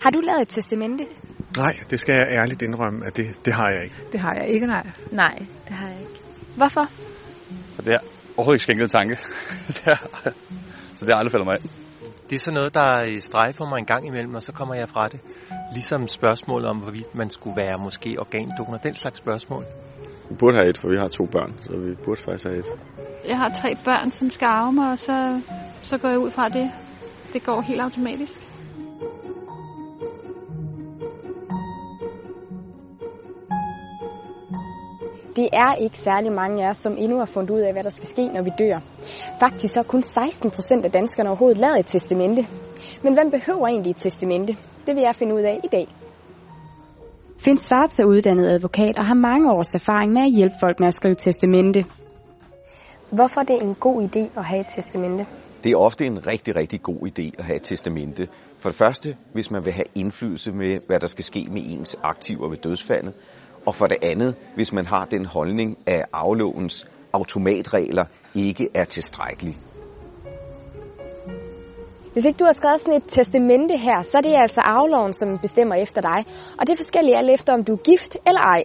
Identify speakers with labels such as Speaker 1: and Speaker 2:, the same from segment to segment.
Speaker 1: Har du lavet et testamente?
Speaker 2: Nej, det skal jeg ærligt indrømme, at det, det har jeg ikke.
Speaker 3: Det har jeg ikke, nej.
Speaker 1: Nej, det har jeg ikke. Hvorfor?
Speaker 4: Og det er overhovedet ikke skænket tanke. det er, så det har aldrig faldet mig af.
Speaker 5: Det er sådan noget, der strejfer mig en gang imellem, og så kommer jeg fra det. Ligesom spørgsmålet om, hvorvidt man skulle være måske organdonor, den slags spørgsmål.
Speaker 6: Vi burde have et, for vi har to børn, så vi burde faktisk have et.
Speaker 7: Jeg har tre børn, som skal arve mig, og så, så går jeg ud fra det. Det går helt automatisk.
Speaker 1: Det er ikke særlig mange af os, som endnu har fundet ud af, hvad der skal ske, når vi dør. Faktisk så kun 16 procent af danskerne overhovedet lavet et testamente. Men hvem behøver egentlig et testamente? Det vil jeg finde ud af i dag. Finn Svarts er uddannet advokat og har mange års erfaring med at hjælpe folk med at skrive testamente. Hvorfor er det en god idé at have et testamente?
Speaker 8: Det er ofte en rigtig, rigtig god idé at have et testamente. For det første, hvis man vil have indflydelse med, hvad der skal ske med ens aktiver ved dødsfaldet. Og for det andet, hvis man har den holdning, at aflovens automatregler ikke er tilstrækkelige.
Speaker 1: Hvis ikke du har skrevet sådan et testamente her, så er det altså afloven, som bestemmer efter dig. Og det er forskelligt alt efter, om du er gift eller ej.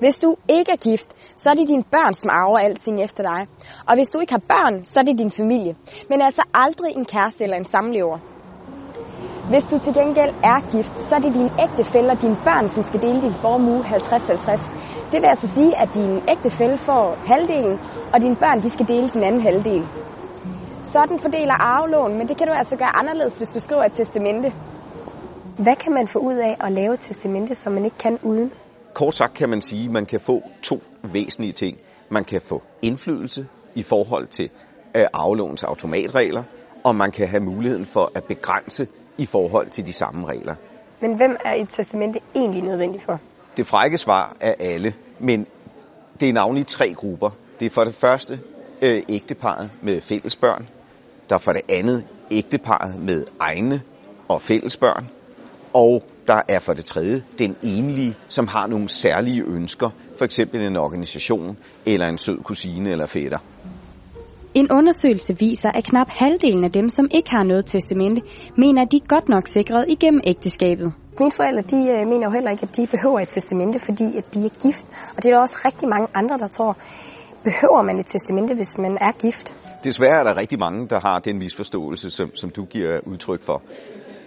Speaker 1: Hvis du ikke er gift, så er det dine børn, som arver alting efter dig. Og hvis du ikke har børn, så er det din familie. Men altså aldrig en kæreste eller en samlever. Hvis du til gengæld er gift, så er det din ægtefælle og dine børn, som skal dele din formue 50-50. Det vil altså sige, at din ægtefælle får halvdelen, og dine børn de skal dele den anden halvdel. Sådan fordeler arvelån, men det kan du altså gøre anderledes, hvis du skriver et testamente. Hvad kan man få ud af at lave et testamente, som man ikke kan uden?
Speaker 8: Kort sagt kan man sige, at man kan få to væsentlige ting. Man kan få indflydelse i forhold til aflovens automatregler, og man kan have muligheden for at begrænse i forhold til de samme regler.
Speaker 1: Men hvem er et testamente egentlig nødvendigt for?
Speaker 8: Det frække svar er alle, men det er navnlig tre grupper. Det er for det første øh, ægteparet med fælles børn. Der er for det andet ægteparet med egne og fælles børn. Og der er for det tredje den enlige, som har nogle særlige ønsker, for eksempel en organisation eller en sød kusine eller fætter.
Speaker 1: En undersøgelse viser, at knap halvdelen af dem, som ikke har noget testamente, mener, at de er godt nok sikret igennem ægteskabet. Mine forældre de øh, mener jo heller ikke, at de behøver et testamente, fordi at de er gift. Og det er der også rigtig mange andre, der tror, behøver man et testamente, hvis man er gift?
Speaker 8: Desværre er der rigtig mange, der har den misforståelse, som, som du giver udtryk for.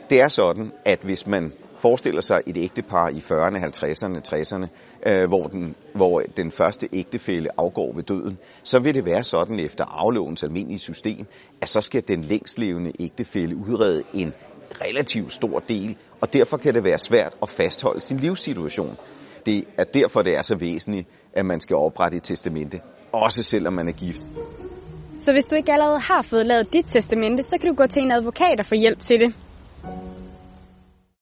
Speaker 8: Det er sådan, at hvis man forestiller sig et ægtepar i 40'erne, 50'erne, 60'erne, øh, hvor, den, hvor den første ægtefælle afgår ved døden, så vil det være sådan efter aflovens almindelige system, at så skal den længstlevende ægtefælle udrede en relativt stor del, og derfor kan det være svært at fastholde sin livssituation. Det er derfor, det er så væsentligt, at man skal oprette et testamente, også selvom man er gift.
Speaker 1: Så hvis du ikke allerede har fået lavet dit testamente, så kan du gå til en advokat og få hjælp til det.